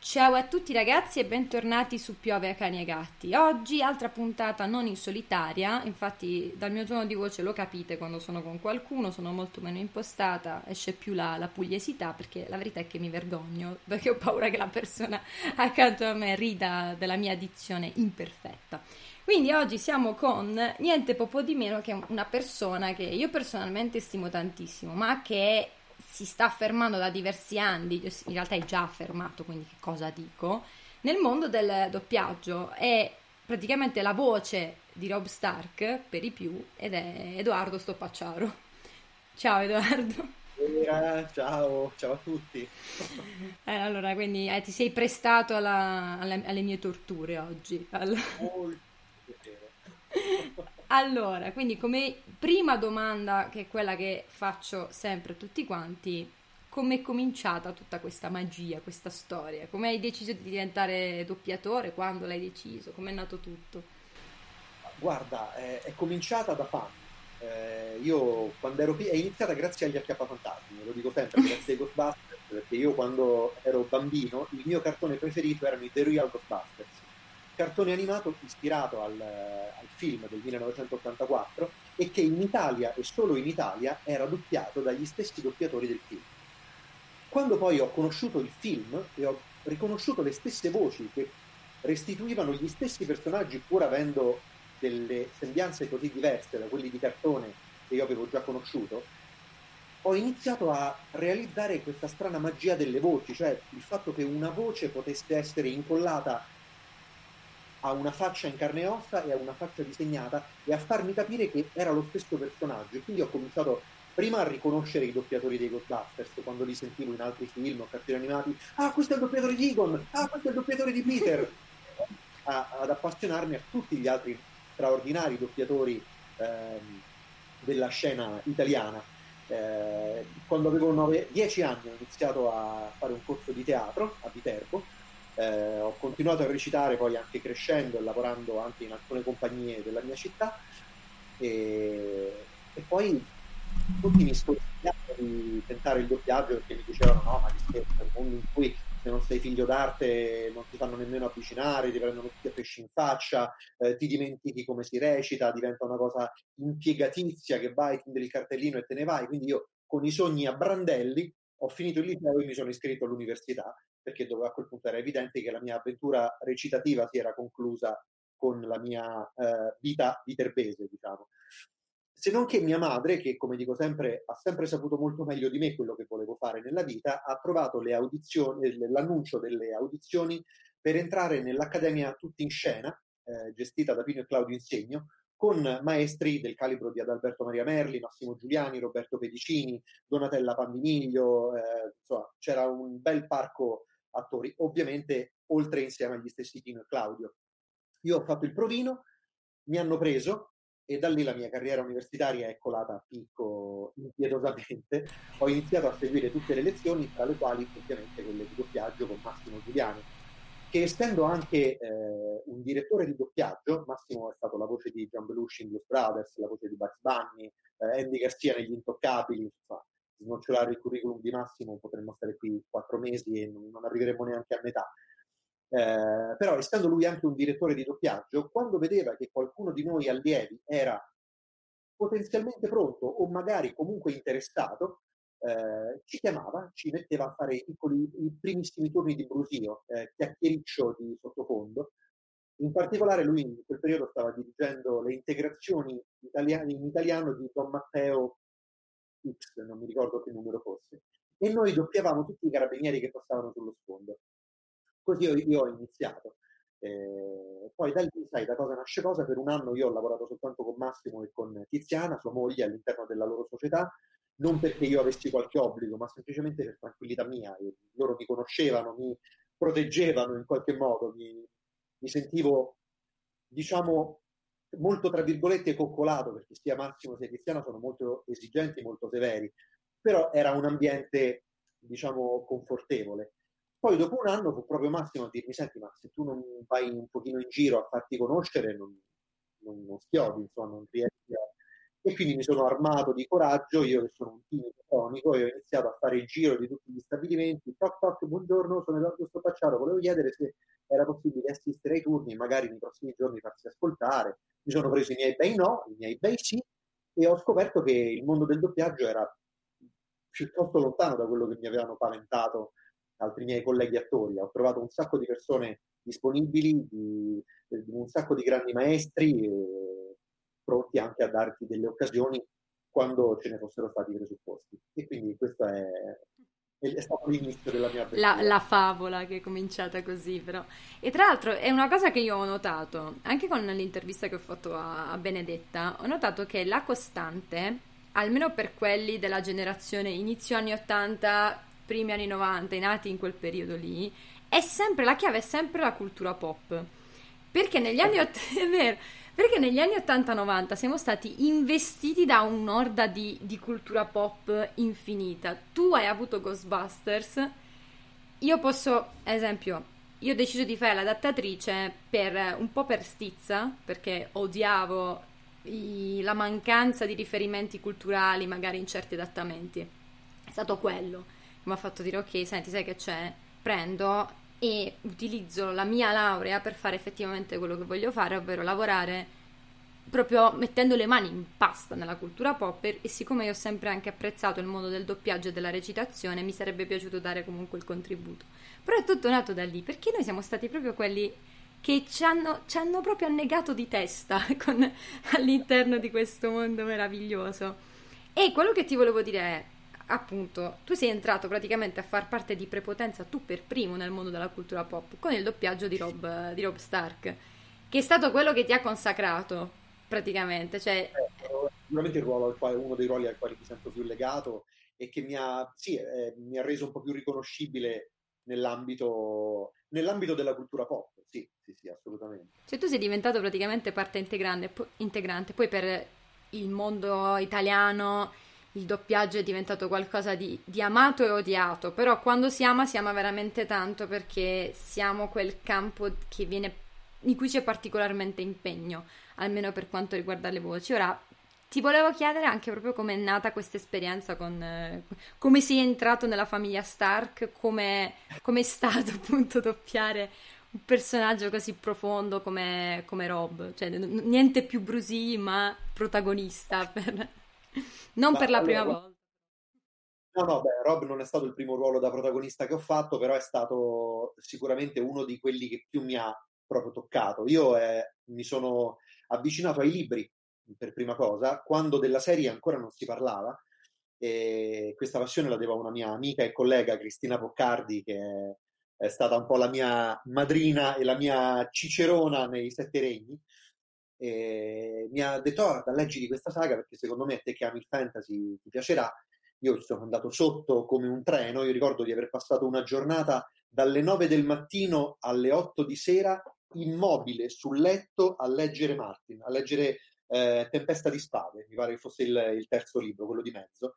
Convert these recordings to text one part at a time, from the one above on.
Ciao a tutti ragazzi e bentornati su Piove a cani e gatti. Oggi altra puntata non in solitaria, infatti dal mio tono di voce lo capite quando sono con qualcuno, sono molto meno impostata, esce più la, la pugliesità perché la verità è che mi vergogno perché ho paura che la persona accanto a me rida della mia dizione imperfetta. Quindi oggi siamo con niente poco di meno che una persona che io personalmente stimo tantissimo, ma che si sta affermando da diversi anni, in realtà è già affermato, quindi che cosa dico, nel mondo del doppiaggio è praticamente la voce di Rob Stark per i più ed è Edoardo Stoppacciaro. Ciao Edoardo. Ciao, ciao a tutti. Eh, allora, quindi eh, ti sei prestato alla, alle, alle, mie torture oggi. Allora. Molto allora, quindi come prima domanda, che è quella che faccio sempre a tutti quanti, come è cominciata tutta questa magia, questa storia? Come hai deciso di diventare doppiatore? Quando l'hai deciso? Come è nato tutto? Guarda, è, è cominciata da fan. Eh, io quando ero piccolo, è iniziata grazie agli acchiappafantasmi, lo dico sempre, grazie ai Ghostbusters, perché io quando ero bambino il mio cartone preferito erano i The Real Ghostbusters cartone animato ispirato al, al, film del 1984 e che in Italia e solo in Italia era doppiato dagli stessi doppiatori del film. Quando poi ho conosciuto il film e ho riconosciuto le stesse voci che restituivano gli stessi personaggi pur avendo delle sembianze così diverse da quelli di cartone che io avevo già conosciuto, ho iniziato a realizzare questa strana magia delle voci, cioè il fatto che una voce potesse essere incollata a una faccia in carne e ossa e a una faccia disegnata e a farmi capire che era lo stesso personaggio. E quindi ho cominciato prima a riconoscere i doppiatori dei Ghostbusters quando li sentivo in altri film o cartoni animati. Ah, questo è il doppiatore di Egon! Ah, questo è il doppiatore di Peter! a, ad appassionarmi a tutti gli altri straordinari doppiatori ehm, della scena italiana. Eh, quando avevo 9, 10 anni ho iniziato a fare un corso di teatro a Viterbo eh, ho continuato a recitare poi anche crescendo e lavorando anche in alcune compagnie della mia città. E, e poi tutti mi sconsigliavano di tentare il doppiaggio perché mi dicevano no ma che scherzo, un mondo in cui se non sei figlio d'arte non ti fanno nemmeno avvicinare, ti prendono tutti a pesci in faccia, eh, ti dimentichi come si recita, diventa una cosa impiegatizia che vai, ti il cartellino e te ne vai, quindi io con i sogni a brandelli ho finito il liceo e mi sono iscritto all'università perché dove a quel punto era evidente che la mia avventura recitativa si era conclusa con la mia eh, vita viterbese, diciamo. Se non che mia madre, che come dico sempre ha sempre saputo molto meglio di me quello che volevo fare nella vita, ha audizioni, l'annuncio delle audizioni per entrare nell'Accademia Tutti in Scena, eh, gestita da Pino e Claudio Insegno, con maestri del calibro di Adalberto Maria Merli, Massimo Giuliani, Roberto Pedicini, Donatella Pandimiglio, eh, insomma c'era un bel parco attori, ovviamente oltre insieme agli stessi Tino e Claudio. Io ho fatto il provino, mi hanno preso e da lì la mia carriera universitaria è colata a picco impietosamente. Ho iniziato a seguire tutte le lezioni, tra le quali ovviamente quelle di doppiaggio con Massimo Giuliani, che essendo anche eh, un direttore di doppiaggio, Massimo è stato la voce di John Belushi in Blues Brothers, la voce di Bugs Bunny, eh, Andy Garcia negli Intoccabili, insomma, snocciolare il curriculum di Massimo potremmo stare qui quattro mesi e non, non arriveremo neanche a metà. Eh, però essendo lui anche un direttore di doppiaggio, quando vedeva che qualcuno di noi allievi era potenzialmente pronto o magari comunque interessato, eh, ci chiamava, ci metteva a fare i, i primissimi turni di brusio, eh, chiacchiericcio di sottofondo. In particolare lui in quel periodo stava dirigendo le integrazioni italiane, in italiano di Don Matteo X, non mi ricordo che numero fosse, e noi doppiavamo tutti i carabinieri che passavano sullo sfondo. Così io, io ho iniziato. Eh, poi da lì, sai, da cosa nasce cosa, per un anno io ho lavorato soltanto con Massimo e con Tiziana, sua moglie, all'interno della loro società, non perché io avessi qualche obbligo, ma semplicemente per tranquillità mia. Loro mi conoscevano, mi proteggevano in qualche modo, mi, mi sentivo, diciamo, molto tra virgolette coccolato perché sia Massimo sia Cristiano sono molto esigenti, molto severi, però era un ambiente diciamo confortevole. Poi dopo un anno fu proprio Massimo a dirmi, senti, ma se tu non vai un pochino in giro a farti conoscere, non, non, non schiodi, insomma, non riesci a... E quindi mi sono armato di coraggio, io che sono un timido cronico, e ho iniziato a fare il giro di tutti gli stabilimenti. Toc toc, buongiorno, sono Edoardo Stopacciaro, volevo chiedere se era possibile assistere ai turni, magari nei prossimi giorni farsi ascoltare. Mi sono preso i miei bei no, i miei bei sì, e ho scoperto che il mondo del doppiaggio era piuttosto lontano da quello che mi avevano paventato altri miei colleghi attori. Ho trovato un sacco di persone disponibili, di, di un sacco di grandi maestri, eh, pronti anche a darti delle occasioni quando ce ne fossero stati i presupposti. E quindi questo è, è stato l'inizio della mia avventura. La, la, favola che è cominciata così, però. E tra l'altro è una cosa che io ho notato, anche con l'intervista che ho fatto a, a Benedetta, ho notato che la costante, almeno per quelli della generazione inizio anni 80, primi anni 90, i nati in quel periodo lì, è sempre, la chiave è sempre la cultura pop. Perché negli anni, è vero, perché negli anni 80-90 siamo stati investiti da un'orda di, di, cultura pop infinita. Tu hai avuto Ghostbusters, io posso, ad esempio, io ho deciso di fare l'adattatrice per, un po' per stizza, perché odiavo i, la mancanza di riferimenti culturali magari in certi adattamenti. È stato quello che mi ha fatto dire ok, senti, sai che c'è? Prendo e utilizzo la mia laurea per fare effettivamente quello che voglio fare, ovvero lavorare proprio mettendo le mani in pasta nella cultura pop e siccome io ho sempre anche apprezzato il mondo del doppiaggio e della recitazione mi sarebbe piaciuto dare comunque il contributo. Però è tutto nato da lì perché noi siamo stati proprio quelli che ci hanno, ci hanno proprio annegato di testa con, all'interno di questo mondo meraviglioso. E quello che ti volevo dire è appunto, tu sei entrato praticamente a far parte di prepotenza tu per primo nel mondo della cultura pop con il doppiaggio di Rob, di Rob Stark, che è stato quello che ti ha consacrato praticamente. Cioè... Eh, sicuramente il ruolo quale, uno dei ruoli al quale mi sento più legato e che mi ha, sì, eh, mi ha reso un po' più riconoscibile nell'ambito, nell'ambito della cultura pop. Sì, sì, sì, assolutamente. Cioè tu sei diventato praticamente parte integrante, integrante poi per il mondo italiano il doppiaggio è diventato qualcosa di, di, amato e odiato, però quando si ama si ama veramente tanto perché siamo quel campo viene, in cui c'è particolarmente impegno, almeno per quanto riguarda le voci. Ora ti volevo chiedere anche proprio come è nata questa esperienza con eh, come sei entrato nella famiglia Stark, come è stato appunto doppiare un personaggio così profondo come, come Rob, cioè n- niente più Brusi ma protagonista per non ma per la prima volta. No, no, beh, Rob non è stato il primo ruolo da protagonista che ho fatto, però è stato sicuramente uno di quelli che più mi ha proprio toccato. Io eh, mi sono avvicinato ai libri per prima cosa, quando della serie ancora non si parlava, e questa passione la devo a una mia amica e collega Cristina Poccardi, che è stata un po' la mia madrina e la mia cicerona nei Sette Regni mi ha detto oh, leggi di questa saga perché secondo me te che ami il fantasy ti piacerà. Io sono andato sotto come un treno io ricordo di aver passato una giornata dalle 9 del mattino alle 8 di sera immobile sul letto a leggere Martin a leggere eh, Tempesta di Spade mi pare che fosse il, il terzo libro quello di mezzo.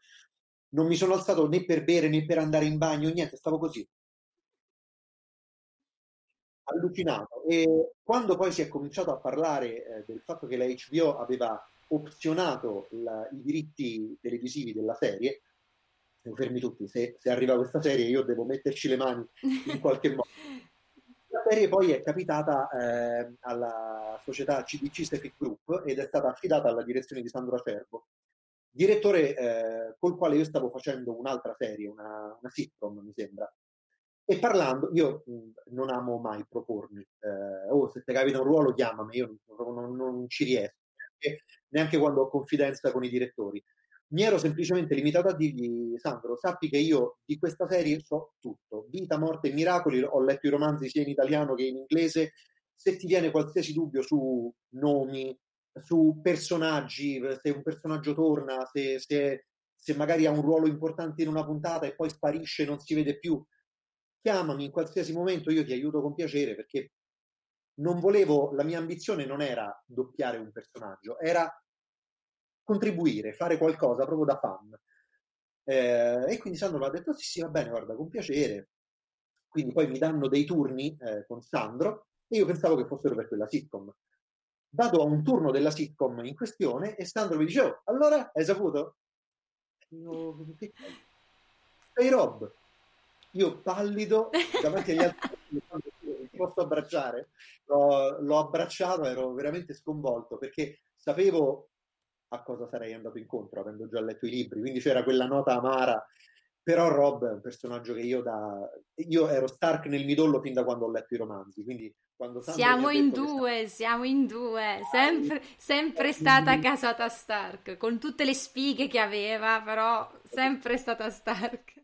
Non mi sono alzato né per bere né per andare in bagno niente stavo così allucinato. E quando poi si è cominciato a parlare eh, del fatto che la HBO aveva opzionato la, i diritti televisivi della serie, fermi tutti, se, se, arriva questa serie io devo metterci le mani in qualche modo. La serie poi è capitata eh, alla società CDC Cefic Group ed è stata affidata alla direzione di Sandro Acerbo, direttore eh, col quale io stavo facendo un'altra serie, una, una sitcom mi sembra, e parlando, io mh, non amo mai propormi, eh, oh, se ti capita un ruolo chiamami, io non, non, non ci riesco, neanche, neanche, quando ho confidenza con i direttori. Mi ero semplicemente limitato a dirgli, Sandro, sappi che io di questa serie so tutto, vita, morte e miracoli, ho letto i romanzi sia in italiano che in inglese, se ti viene qualsiasi dubbio su nomi, su personaggi, se un personaggio torna, se, se, se magari ha un ruolo importante in una puntata e poi sparisce e non si vede più, chiamami in qualsiasi momento, io ti aiuto con piacere perché non volevo, la mia ambizione non era doppiare un personaggio, era contribuire, fare qualcosa proprio da fan. Eh, e quindi Sandro mi ha detto: Sì, sì, va bene, guarda, con piacere. quindi poi mi danno dei turni eh, con Sandro e io pensavo che fossero per quella sitcom. Vado a un turno della sitcom in questione e Sandro mi dice, oh, allora hai saputo? Io, sei Rob. Io pallido davanti agli altri, posso abbracciare? L'ho, l'ho abbracciato, ero veramente sconvolto perché sapevo a cosa sarei andato incontro avendo già letto i libri, quindi c'era quella nota amara però Rob è un personaggio che io da... Io ero Stark nel midollo fin da quando ho letto i romanzi, quindi quando Siamo in due, sta... siamo in due, sempre, sempre stata casata Stark, con tutte le sfighe che aveva, però sempre stata Stark.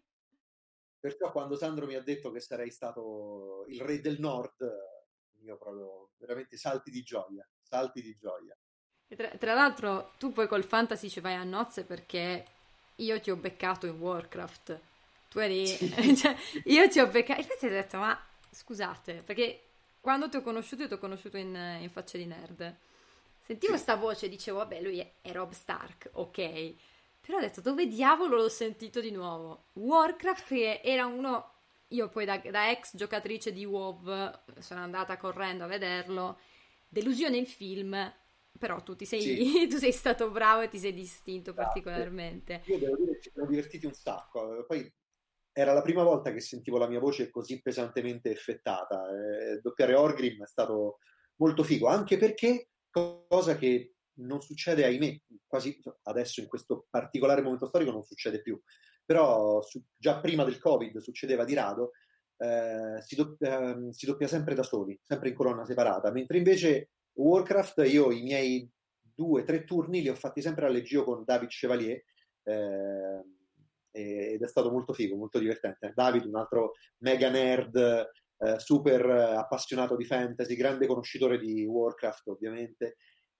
Perciò quando Sandro mi ha detto che sarei stato il re del nord, io proprio veramente salti di gioia, salti di gioia. Tra, tra l'altro tu poi col fantasy ci vai a nozze perché io ti ho beccato in Warcraft. Tu eri... Sì. cioè, io ti ho beccato... Infatti ho detto, ma scusate, perché quando ti ho conosciuto, io ti ho conosciuto in, in Facce di Nerd. Sentivo sì. voce e dicevo, vabbè, lui è, è Rob Stark, ok. Però ho detto, dove diavolo l'ho sentito di nuovo? Warcraft era uno... Io poi da, da ex giocatrice di WoW sono andata correndo a vederlo. Delusione il film, però tu, sei, sì. tu sei stato bravo e ti sei distinto esatto. particolarmente. Io devo dire che ci siamo divertiti un sacco. Poi era la prima volta che sentivo la mia voce così pesantemente effettata. Eh, doppiare Orgrim è stato molto figo, anche perché, cosa che non succede, ahimè, quasi adesso in questo particolare momento storico non succede più, però su, già prima del Covid succedeva di rado, eh, si, doppia, eh, si doppia sempre da soli, sempre in colonna separata, mentre invece Warcraft io i miei due, tre turni li ho fatti sempre a leggio con David Chevalier eh, ed è stato molto figo, molto divertente. David, un altro mega nerd, eh, super appassionato di fantasy, grande conoscitore di Warcraft ovviamente.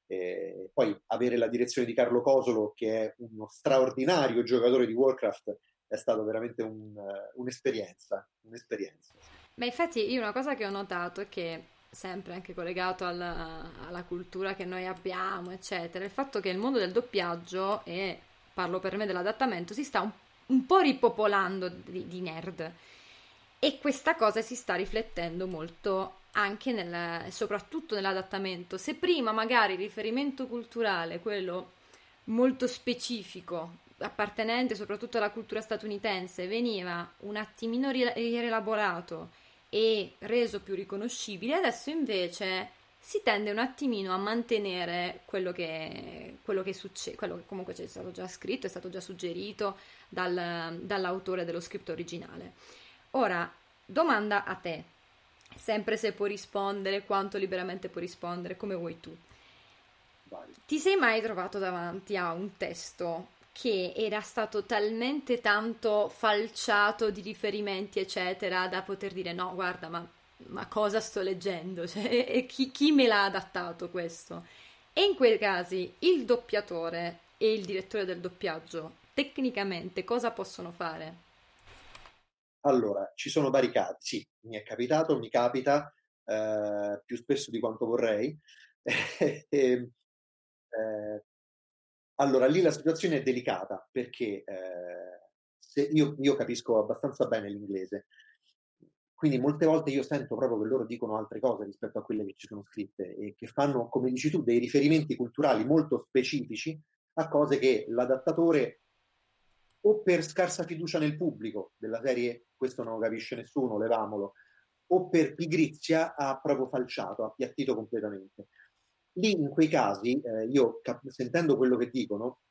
E poi avere la direzione di Carlo Cosolo, che è uno straordinario giocatore di Warcraft, è stato veramente un, uh, un'esperienza, un'esperienza. Ma infatti io una cosa che ho notato è che sempre anche collegato alla, alla, cultura che noi abbiamo, eccetera, il fatto che il mondo del doppiaggio, e parlo per me dell'adattamento, si sta un, un po' ripopolando di, di, nerd. E questa cosa si sta riflettendo molto anche nel, soprattutto nell'adattamento. Se prima magari il riferimento culturale, quello molto specifico, appartenente soprattutto alla cultura statunitense, veniva un attimino rielaborato e reso più riconoscibile, adesso invece si tende un attimino a mantenere quello che, quello che succede, quello che comunque c'è stato già scritto, è stato già suggerito dal, dall'autore dello scritto originale. Ora, domanda a te, sempre se puoi rispondere, quanto liberamente puoi rispondere, come vuoi tu. Ti sei mai trovato davanti a un testo che era stato talmente tanto falciato di riferimenti, eccetera, da poter dire no, guarda, ma, ma cosa sto leggendo? Cioè, e chi, chi me l'ha adattato questo? E in quei casi il doppiatore e il direttore del doppiaggio tecnicamente cosa possono fare? Allora, ci sono vari casi, sì, mi è capitato, mi capita eh, più spesso di quanto vorrei. e, eh, allora, lì la situazione è delicata perché eh, io, io, capisco abbastanza bene l'inglese, quindi molte volte io sento proprio che loro dicono altre cose rispetto a quelle che ci sono scritte e che fanno, come dici tu, dei riferimenti culturali molto specifici a cose che l'adattatore o per scarsa fiducia nel pubblico della serie questo non lo capisce nessuno, levamolo, o per pigrizia ha proprio falciato, ha appiattito completamente. Lì in quei casi, eh, io cap- sentendo quello che dicono,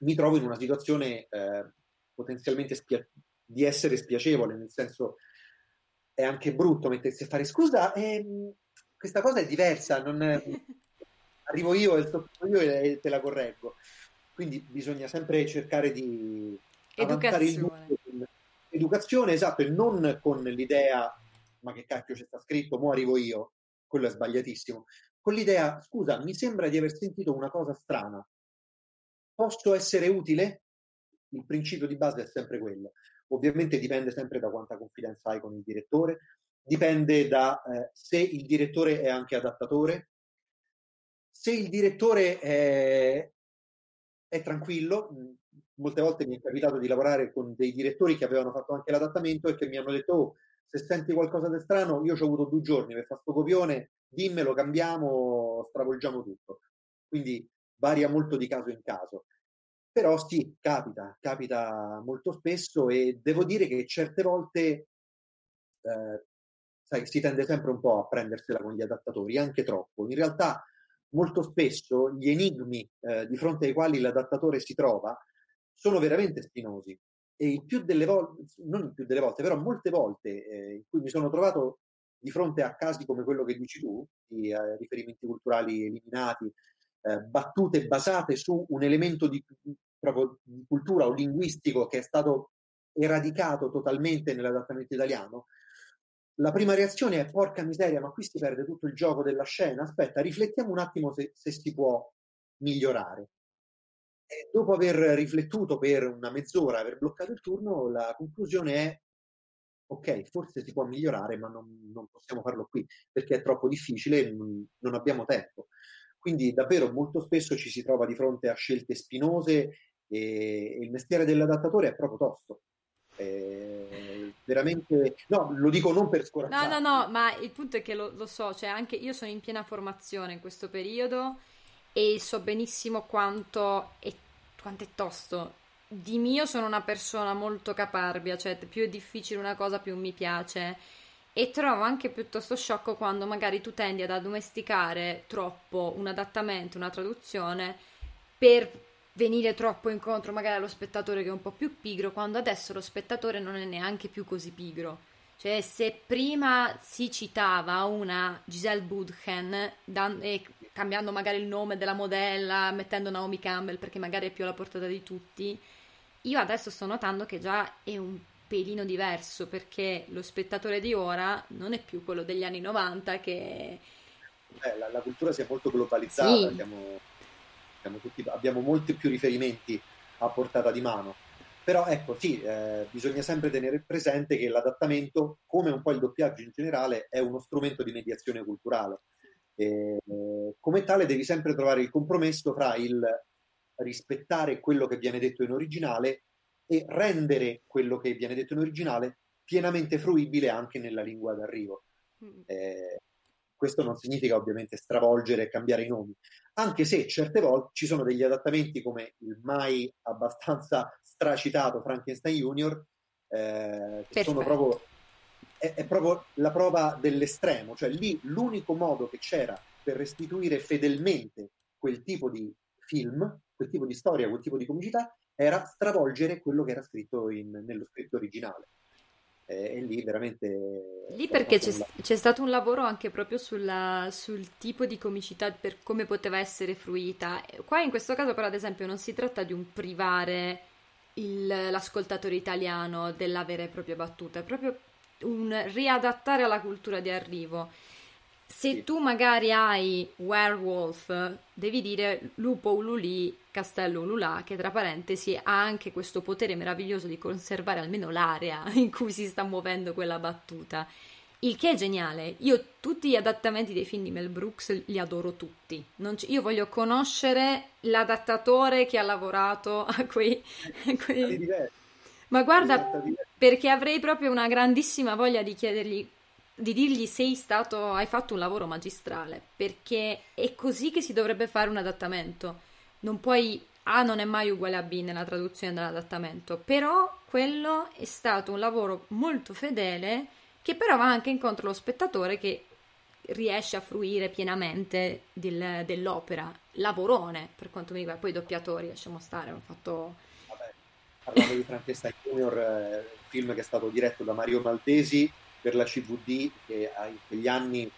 mi trovo in una situazione eh, potenzialmente spia- di essere spiacevole, nel senso è anche brutto mettersi a fare scusa, ehm, questa cosa è diversa, non arrivo io e te la correggo. Quindi bisogna sempre cercare di educazione. Il educazione, esatto, e non con l'idea ma che cacchio c'è sta scritto, mo arrivo io, quello è sbagliatissimo con l'idea, scusa, mi sembra di aver sentito una cosa strana, posso essere utile? Il principio di base è sempre quello. Ovviamente dipende sempre da quanta confidenza hai con il direttore, dipende da eh, se il direttore è anche adattatore, se il direttore è, è tranquillo, molte volte mi è capitato di lavorare con dei direttori che avevano fatto anche l'adattamento e che mi hanno detto, oh, se senti qualcosa di strano, io ci ho avuto due giorni per fare questo copione, dimmelo, cambiamo, stravolgiamo tutto. Quindi varia molto di caso in caso. Però sì, capita, capita molto spesso e devo dire che certe volte eh, sai, si tende sempre un po' a prendersela con gli adattatori, anche troppo. In realtà molto spesso gli enigmi eh, di fronte ai quali l'adattatore si trova sono veramente spinosi. E il più delle volte, non il più delle volte, però molte volte eh, in cui mi sono trovato di fronte a casi come quello che dici tu, di eh, riferimenti culturali eliminati, eh, battute basate su un elemento di, proprio di cultura o linguistico che è stato eradicato totalmente nell'adattamento italiano, la prima reazione è porca miseria, ma qui si perde tutto il gioco della scena. Aspetta, riflettiamo un attimo se, se si può migliorare. E dopo aver riflettuto per una mezz'ora, aver bloccato il turno, la conclusione è ok, forse si può migliorare, ma non, non possiamo farlo qui perché è troppo difficile e non, non, abbiamo tempo. Quindi davvero molto spesso ci si trova di fronte a scelte spinose e, e il mestiere dell'adattatore è proprio tosto. Eh, veramente no, lo dico non per scoraggiare. No, no, no, ma il punto è che lo, lo, so, cioè anche io sono in piena formazione in questo periodo e so benissimo quanto è, quanto è tosto. Di mio sono una persona molto caparbia, cioè più è difficile una cosa più mi piace e trovo anche piuttosto sciocco quando magari tu tendi ad addomesticare troppo un adattamento, una traduzione per venire troppo incontro magari allo spettatore che è un po' più pigro, quando adesso lo spettatore non è neanche più così pigro. Cioè, se prima si citava una Giselle Budchen, dan- e cambiando magari il nome della modella, mettendo Naomi Campbell perché magari è più alla portata di tutti, io adesso sto notando che già è un pelino diverso perché lo spettatore di ora non è più quello degli anni 90 che... Eh, la, la, cultura si è molto globalizzata, sì. siamo tutti, abbiamo molti più riferimenti a portata di mano. Però ecco, sì, eh, bisogna sempre tenere presente che l'adattamento, come un po' il doppiaggio in generale, è uno strumento di mediazione culturale. E, eh, come tale devi sempre trovare il compromesso fra il rispettare quello che viene detto in originale e rendere quello che viene detto in originale pienamente fruibile anche nella lingua d'arrivo. Mm. Eh, questo non significa ovviamente stravolgere e cambiare i nomi, anche se certe volte ci sono degli adattamenti come il mai abbastanza stracitato Frankenstein Junior, eh, che sono proprio, è, è proprio la prova dell'estremo, cioè lì l'unico modo che c'era per restituire fedelmente quel tipo di film, quel tipo di storia, quel tipo di comicità, era stravolgere quello che era scritto in, nello scritto originale e, lì veramente... Lì perché c'è, c'è, stato un lavoro anche proprio sulla, sul tipo di comicità, per come poteva essere fruita. Qua in questo caso però ad esempio non si tratta di un privare il, l'ascoltatore italiano della vera e propria battuta, è proprio un riadattare alla cultura di arrivo se tu magari hai werewolf, devi dire lupo ululì, castello ululà, che tra parentesi ha anche questo potere meraviglioso di conservare almeno l'area in cui si sta muovendo quella battuta. Il che è geniale. Io tutti gli adattamenti dei film di Mel Brooks li adoro tutti. C- io voglio conoscere l'adattatore che ha lavorato a quei... quei... Ma guarda, perché avrei proprio una grandissima voglia di chiedergli di dirgli sei stato, hai fatto un lavoro magistrale, perché è così che si dovrebbe fare un adattamento. Non puoi, A non è mai uguale a B nella traduzione dell'adattamento, però quello è stato un lavoro molto fedele che però va anche incontro allo spettatore che riesce a fruire pienamente del, dell'opera. Lavorone, per quanto mi riguarda, poi i doppiatori, lasciamo stare, ho fatto... Vabbè, parlando di Frankenstein Junior, eh, film che è stato diretto da Mario Maltesi, per la CVD che in quegli anni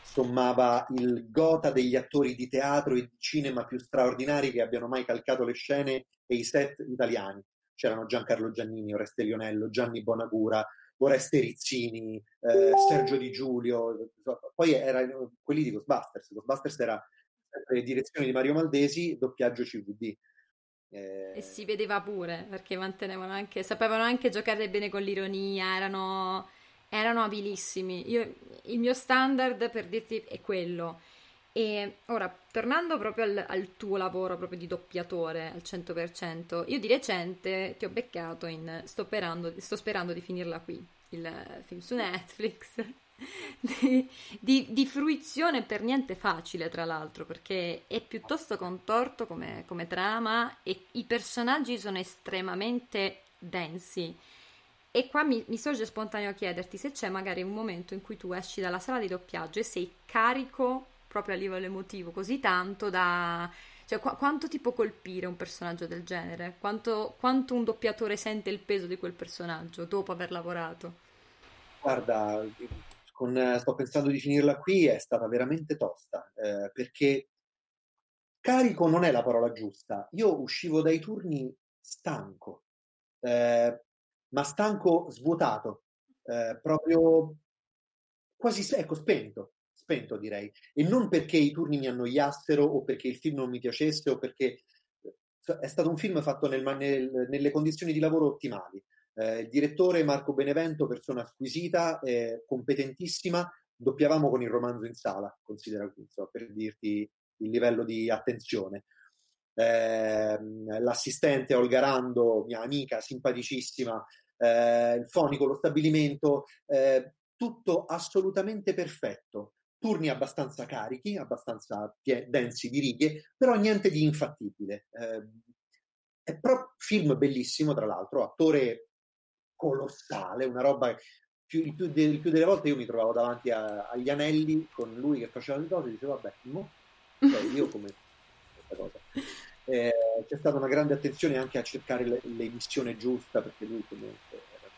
sommava il gota degli attori di teatro e di cinema più straordinari che abbiano mai calcato le scene e i set italiani. C'erano Giancarlo Giannini, Oreste Lionello, Gianni Bonagura, Oreste Rizzini, eh, Sergio Di Giulio, poi erano quelli di Ghostbusters. Ghostbusters era direzione di Mario Maldesi, doppiaggio CVD. Eh... E si vedeva pure perché mantenevano anche, sapevano anche giocare bene con l'ironia, erano erano abilissimi. Io, il mio standard per dirti è quello. E ora, tornando proprio al, al, tuo lavoro proprio di doppiatore al 100%, io di recente ti ho beccato in Sto sperando, sto sperando di finirla qui, il film su Netflix, di, di, di, fruizione per niente facile, tra l'altro, perché è piuttosto contorto come, come trama e i personaggi sono estremamente densi. E qua mi, mi sorge spontaneo a chiederti se c'è magari un momento in cui tu esci dalla sala di doppiaggio e sei carico proprio a livello emotivo così tanto da... Cioè, qu- quanto ti può colpire un personaggio del genere? Quanto, quanto un doppiatore sente il peso di quel personaggio dopo aver lavorato? Guarda, con, sto pensando di finirla qui, è stata veramente tosta, eh, perché carico non è la parola giusta. Io uscivo dai turni stanco, eh, ma stanco svuotato, eh, proprio quasi, ecco, spento, spento direi. E non perché i turni mi annoiassero o perché il film non mi piacesse o perché è stato un film fatto nel, nel, nelle condizioni di lavoro ottimali. Eh, il direttore Marco Benevento, persona squisita, eh, competentissima, doppiavamo con il romanzo in sala, considera so, per dirti il livello di attenzione. Eh, l'assistente Olga Rando, mia amica, simpaticissima, eh, il fonico, lo stabilimento, eh, tutto assolutamente perfetto. Turni abbastanza carichi, abbastanza pie- densi di righe, però niente di infattibile. Eh, è proprio film bellissimo, tra l'altro, attore colossale, una roba più, il, più de, il, più, delle volte io mi trovavo davanti a, agli anelli con lui che faceva le cose e dicevo vabbè, no? cioè, io come questa cosa. Eh, c'è stata una grande attenzione anche a cercare l'emissione giusta perché lui comunque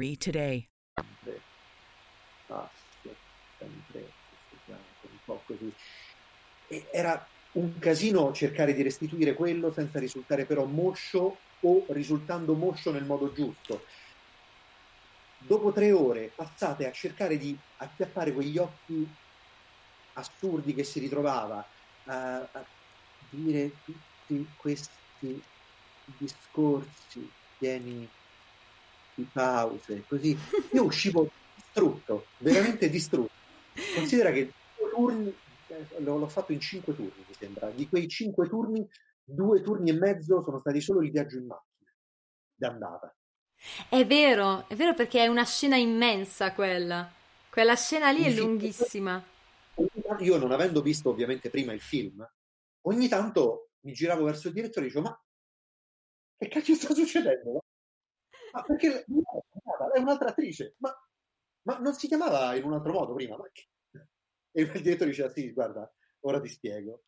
Recovery Today. Era un casino cercare di restituire quello senza risultare però moscio o risultando moscio nel modo giusto. Dopo tre ore passate a cercare di acchiappare quegli occhi assurdi che si ritrovava, a, a dire tutti questi discorsi pieni di pause, così. Io uscivo distrutto, veramente distrutto. Considera che turni, eh, l'ho fatto in cinque turni, mi sembra. Di quei cinque turni, due turni e mezzo sono stati solo il viaggio in macchina, d'andata. È vero, è vero perché è una scena immensa quella. Quella scena lì è lunghissima. Io non avendo visto ovviamente prima il film, ogni tanto mi giravo verso il direttore e dicevo ma che cacchio sta succedendo? Ma perché è un'altra attrice, ma, ma, non si chiamava in un altro modo prima? E il direttore diceva sì, guarda, ora ti spiego.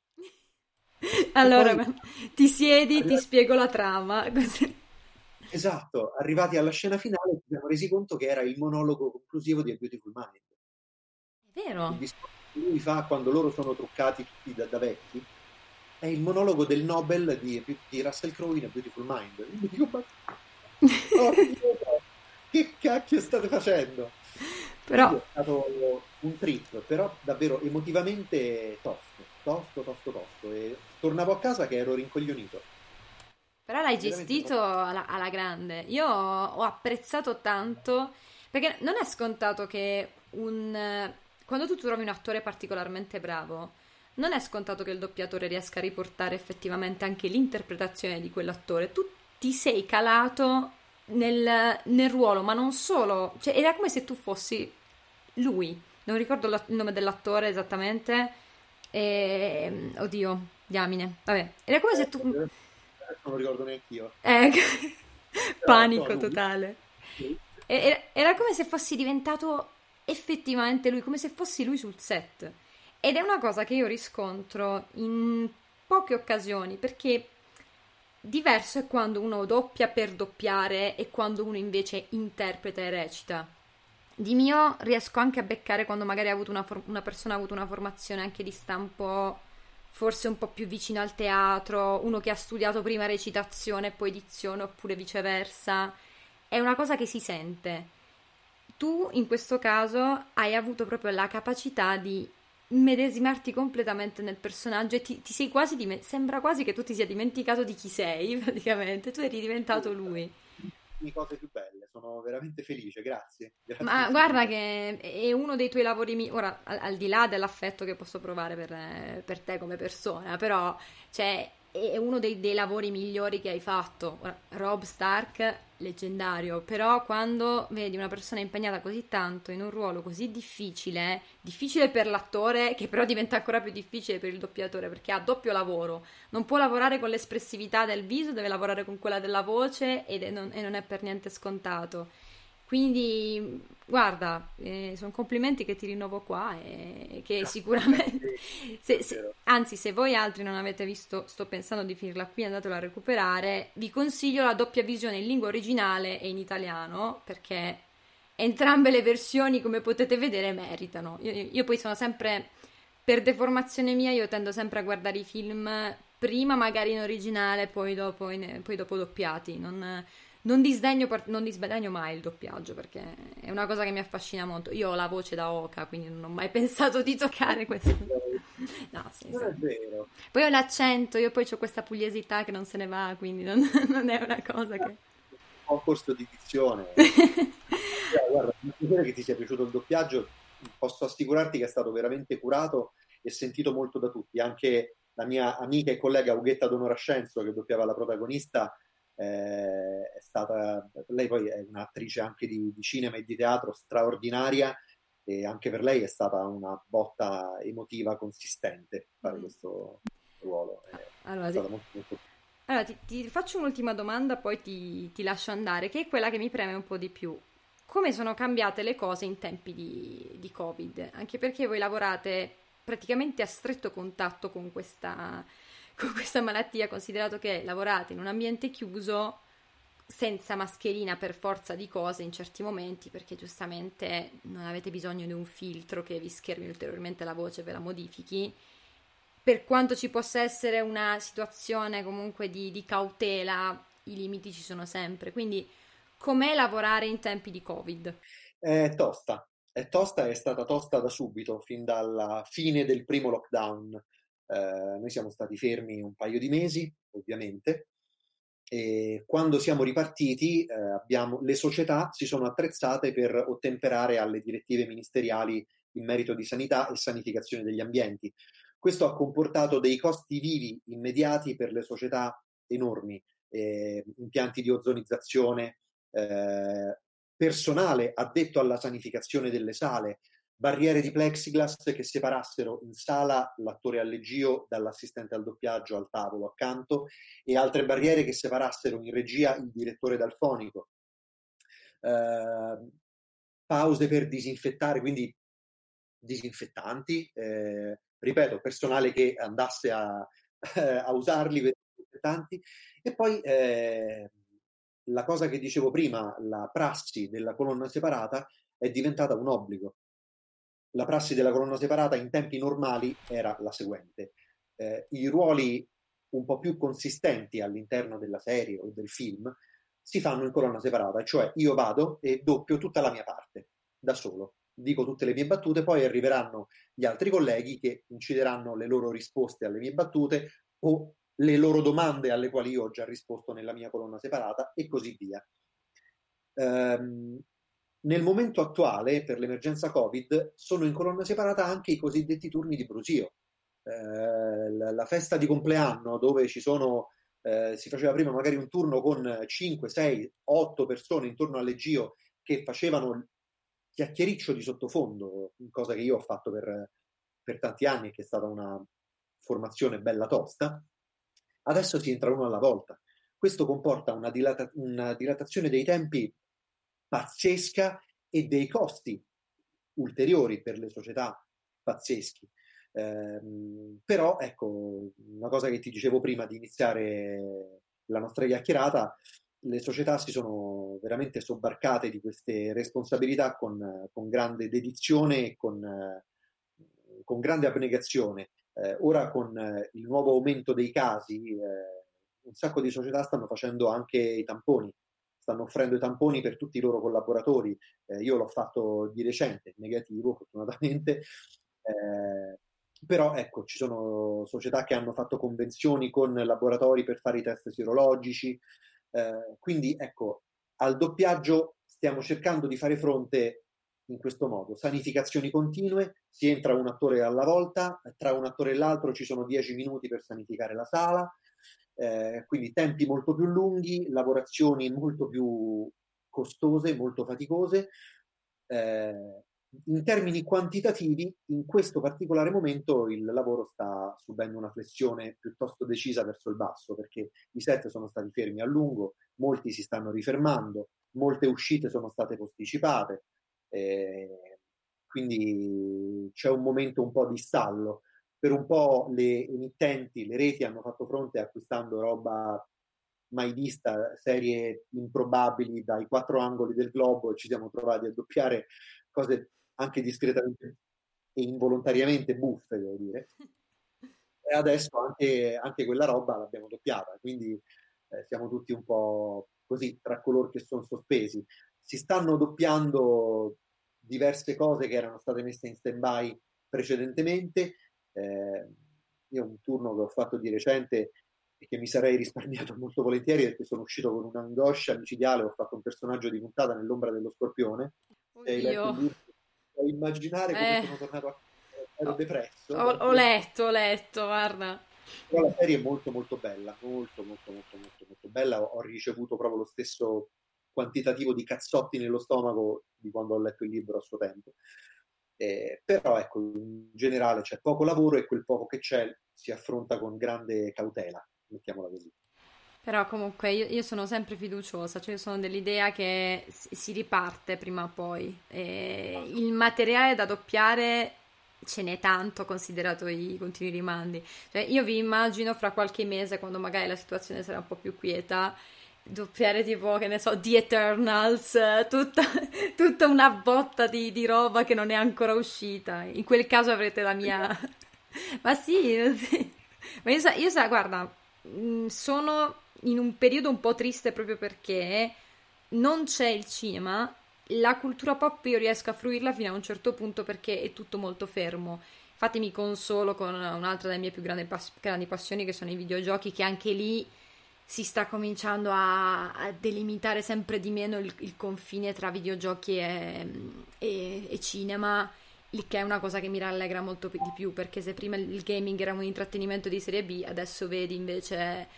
Allora, poi, ti siedi, arrivati... ti spiego la trama. Esatto, arrivati alla scena finale ci siamo resi conto che era il monologo conclusivo di A Beautiful Mind. È vero. Che lui fa quando loro sono truccati tutti da, da vecchi è il monologo del Nobel di, di Russell Crowe in A Beautiful Mind. Io dico, ma oh, che cacchio state facendo? Però... È stato un trip, però davvero emotivamente tosto, tosto, tosto, tosto. E tornavo a casa che ero rincoglionito. Però l'hai gestito alla, alla, grande. Io ho apprezzato tanto, perché non è scontato che un... Quando tu trovi un attore particolarmente bravo, non è scontato che il doppiatore riesca a riportare effettivamente anche l'interpretazione di quell'attore. Tu ti sei calato nel, nel ruolo, ma non solo, cioè era come se tu fossi lui. Non ricordo la, il nome dell'attore esattamente. E, oddio, diamine. Vabbè, era come se tu. Non lo ricordo neanche io. Eh, panico totale. era, era come se fossi diventato effettivamente lui, come se fossi lui sul set. Ed è una cosa che io riscontro in poche occasioni, perché diverso è quando uno doppia per doppiare e quando uno invece interpreta e recita. Di mio riesco anche a beccare quando magari una, for- una persona ha avuto una formazione anche di stampo forse un po' più vicino al teatro, uno che ha studiato prima recitazione e poi edizione oppure viceversa. È una cosa che si sente. Tu in questo caso hai avuto proprio la capacità di immedesimarti completamente nel personaggio e ti, ti sei quasi dime- sembra quasi che tu ti sia dimenticato di chi sei praticamente, tu eri diventato lui. Le cose più belle, sono veramente felice, grazie. grazie. Ma guarda che è uno dei tuoi lavori, mi- ora al, al, di là dell'affetto che posso provare per, per te come persona, però cioè, è uno dei, dei, lavori migliori che hai fatto. Rob Stark, leggendario, però quando vedi una persona impegnata così tanto in un ruolo così difficile, difficile per l'attore, che però diventa ancora più difficile per il doppiatore perché ha doppio lavoro, non può lavorare con l'espressività del viso, deve lavorare con quella della voce ed è non, e non è per niente scontato. Quindi, guarda, eh, sono complimenti che ti rinnovo qua e che sicuramente, se, se, anzi, se voi altri non avete visto, sto pensando di finirla qui, andatelo a recuperare, vi consiglio la doppia visione in lingua originale e in italiano, perché entrambe le versioni, come potete vedere, meritano. Io, io poi sono sempre, per deformazione mia, io tendo sempre a guardare i film prima magari in originale, poi dopo, in, poi dopo doppiati, non non disdegno, non disdegno mai il doppiaggio perché è una cosa che mi affascina molto. Io ho la voce da oca, quindi non ho mai pensato di toccare questo. No, sì, non sì. è vero. Poi ho l'accento, io poi ho questa pugliesità che non se ne va, quindi non, non è una cosa che... Ho un corso di dizione. Guarda, mi piacere che ti sia piaciuto il doppiaggio. Posso assicurarti che è stato veramente curato e sentito molto da tutti. Anche la mia amica e collega Ughetta Donorascenzo, che doppiava la protagonista, eh, è stata, lei poi è un'attrice anche di, di, cinema e di teatro straordinaria e anche per lei è stata una botta emotiva consistente fare mm. questo ruolo. È allora, ti... Molto, molto... allora ti, ti, faccio un'ultima domanda, poi ti, ti lascio andare, che è quella che mi preme un po' di più come sono cambiate le cose in tempi di, di, Covid, anche perché voi lavorate praticamente a stretto contatto con questa, con questa malattia, considerato che lavorate in un ambiente chiuso senza mascherina per forza di cose in certi momenti, perché giustamente non avete bisogno di un filtro che vi schermi ulteriormente la voce e ve la modifichi. Per quanto ci possa essere una situazione comunque di, di cautela, i limiti ci sono sempre. Quindi, com'è lavorare in tempi di Covid? È tosta, è tosta, è stata tosta da subito, fin dalla fine del primo lockdown. Eh, noi siamo stati fermi un paio di mesi, ovviamente, e quando siamo ripartiti eh, abbiamo, le società si sono attrezzate per ottemperare alle direttive ministeriali in merito di sanità e sanificazione degli ambienti. Questo ha comportato dei costi vivi immediati per le società enormi, eh, impianti di ozonizzazione, eh, personale addetto alla sanificazione delle sale, barriere di plexiglass che separassero in sala l'attore al leggio dall'assistente al doppiaggio al tavolo accanto e altre barriere che separassero in regia il direttore dal fonico. Eh, pause per disinfettare, quindi disinfettanti, eh, ripeto, personale che andasse a, a usarli per disinfettanti e poi eh, la cosa che dicevo prima, la prassi della colonna separata è diventata un obbligo la prassi della colonna separata in tempi normali era la seguente. Eh, I ruoli un po' più consistenti all'interno della serie o del film si fanno in colonna separata, cioè io vado e doppio tutta la mia parte da solo, dico tutte le mie battute, poi arriveranno gli altri colleghi che incideranno le loro risposte alle mie battute o le loro domande alle quali io ho già risposto nella mia colonna separata e così via. Um, nel momento attuale, per l'emergenza Covid, sono in colonna separata anche i cosiddetti turni di brusio. Eh, la, festa di compleanno dove ci sono, eh, si faceva prima magari un turno con 5, 6, 8 persone intorno al leggio che facevano chiacchiericcio di sottofondo, cosa che io ho fatto per, per tanti anni e che è stata una formazione bella tosta. Adesso si entra uno alla volta. Questo comporta una, dilata- una dilatazione dei tempi pazzesca e dei costi ulteriori per le società pazzeschi. Eh, però ecco, una cosa che ti dicevo prima di iniziare la nostra chiacchierata, le società si sono veramente sobbarcate di queste responsabilità con, con grande dedizione e con, con grande abnegazione. Eh, ora con il nuovo aumento dei casi, eh, un sacco di società stanno facendo anche i tamponi, stanno offrendo i tamponi per tutti i loro collaboratori. Eh, io l'ho fatto di recente, negativo fortunatamente. Eh, però ecco, ci sono società che hanno fatto convenzioni con laboratori per fare i test sierologici, eh, quindi ecco, al doppiaggio stiamo cercando di fare fronte in questo modo, sanificazioni continue, si entra un attore alla volta, tra un attore e l'altro ci sono 10 minuti per sanificare la sala, eh, quindi tempi molto più lunghi, lavorazioni molto più costose, molto faticose. Eh, in termini quantitativi, in questo particolare momento il lavoro sta subendo una flessione piuttosto decisa verso il basso, perché i set sono stati fermi a lungo, molti si stanno rifermando, molte uscite sono state posticipate, eh, quindi c'è un momento un po' di stallo. Per un po' le emittenti, le reti hanno fatto fronte acquistando roba mai vista, serie improbabili dai quattro angoli del globo e ci siamo trovati a doppiare cose anche discretamente e involontariamente buffe, devo dire. E adesso anche, anche quella roba l'abbiamo doppiata, quindi eh, siamo tutti un po' così, tra coloro che sono sospesi. Si stanno doppiando diverse cose che erano state messe in stand-by precedentemente. Eh, io un turno che ho fatto di recente e che mi sarei risparmiato molto volentieri perché sono uscito con un'angoscia micidiale, ho fatto un personaggio di puntata nell'ombra dello scorpione. Oddio puoi immaginare come eh. sono tornato a ero depresso. Ho, ho, letto, ho letto, guarda. Però la serie è molto molto bella, molto molto molto molto molto bella. Ho ricevuto proprio lo stesso quantitativo di cazzotti nello stomaco di quando ho letto il libro a suo tempo. Eh, però ecco, in generale c'è poco lavoro e quel poco che c'è si affronta con grande cautela, mettiamola così. Però comunque io, io, sono sempre fiduciosa, cioè sono dell'idea che si riparte prima o poi. E il materiale da doppiare ce n'è tanto considerato i continui rimandi. Cioè, io vi immagino fra qualche mese, quando magari la situazione sarà un po' più quieta, doppiare tipo, che ne so, The Eternals, tutta, tutta una botta di, di, roba che non è ancora uscita. In quel caso avrete la mia... Ma sì, sì. Ma io sa, io sa guarda, mm, sono in un periodo un po' triste proprio perché non c'è il cinema, la cultura pop io riesco a fruirla fino a un certo punto perché è tutto molto fermo. Infatti mi consolo con un'altra delle mie più grandi, pass- grandi passioni che sono i videogiochi, che anche lì si sta cominciando a, a delimitare sempre di meno il, il confine tra videogiochi e, e, e, cinema, il che è una cosa che mi rallegra molto di più, perché se prima il gaming era un intrattenimento di serie B, adesso vedi invece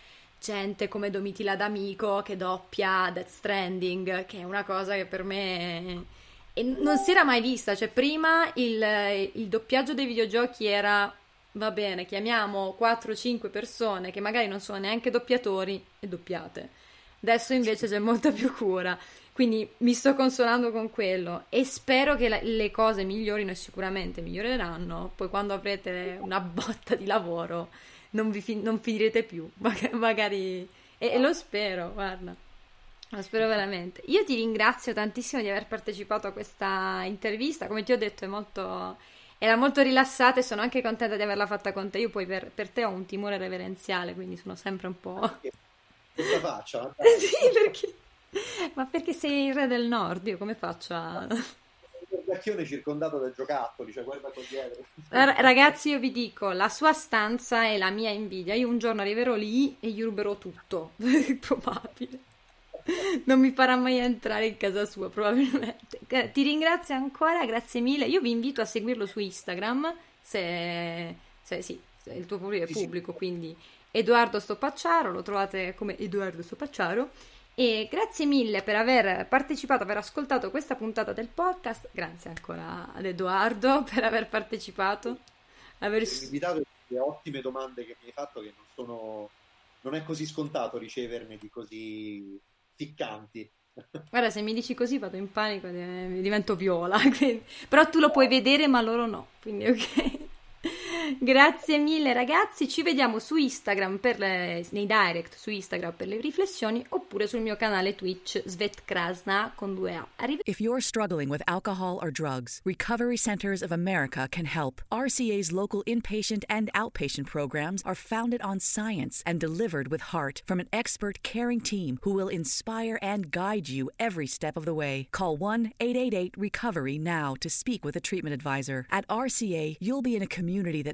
gente come Domitila D'Amico che doppia Death Stranding, che è una cosa che per me non si era mai vista. Cioè, prima il, il doppiaggio dei videogiochi era va bene, chiamiamo 4-5 persone che magari non sono neanche doppiatori e doppiate. Adesso invece c'è molta più cura. Quindi mi sto consolando con quello e spero che la, le cose migliorino e sicuramente miglioreranno. Poi quando avrete una botta di lavoro non, vi fi- non finirete più, magari... E, e, lo spero, guarda. Lo spero veramente. Io ti ringrazio tantissimo di aver partecipato a questa intervista. Come ti ho detto, è molto, era molto rilassata e sono anche contenta di averla fatta con te. Io poi per, per te ho un timore reverenziale, quindi sono sempre un po'... Cosa faccio? sì, perché... Ma perché sei il re del nord? Io come faccio a vecchione circondato da giocattoli, cioè guarda qua dietro. Ragazzi, io vi dico, la sua stanza è la mia invidia. Io un giorno arriverò lì e gli ruberò tutto. Probabile. Non mi farà mai entrare in casa sua, probabilmente. Ti ringrazio ancora, grazie mille. Io vi invito a seguirlo su Instagram, se, se sì, se il tuo pubblico è pubblico, quindi Edoardo Stoppacciaro, lo trovate come Edoardo Stoppacciaro. E grazie mille per aver partecipato, aver ascoltato questa puntata del podcast. Grazie ancora ad Edoardo per aver partecipato. Aver invitato le ottime domande che mi hai fatto, che non sono. Non è così scontato riceverne di così ficcanti. Guarda, se mi dici così vado in panico, mi divento viola. Quindi... Però tu lo puoi vedere, ma loro no. Quindi ok. Grazie mille ragazzi, ci vediamo su Instagram le, nei direct su Instagram per le riflessioni oppure sul mio canale Twitch Svetkrasna con due A. Arrive- If you're struggling with alcohol or drugs, Recovery Centers of America can help. RCA's local inpatient and outpatient programs are founded on science and delivered with heart from an expert caring team who will inspire and guide you every step of the way. Call 1-888-RECOVERY now to speak with a treatment advisor. At RCA, you'll be in a community that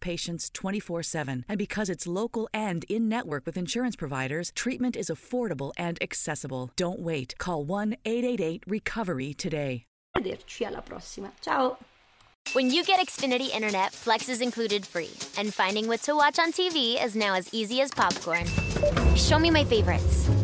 patients 24 7. And because it's local and in network with insurance providers, treatment is affordable and accessible. Don't wait. Call 1 888 Recovery today. Arrivederci alla prossima. Ciao! When you get Xfinity Internet, Flex is included free, and finding what to watch on TV is now as easy as popcorn. Show me my favorites.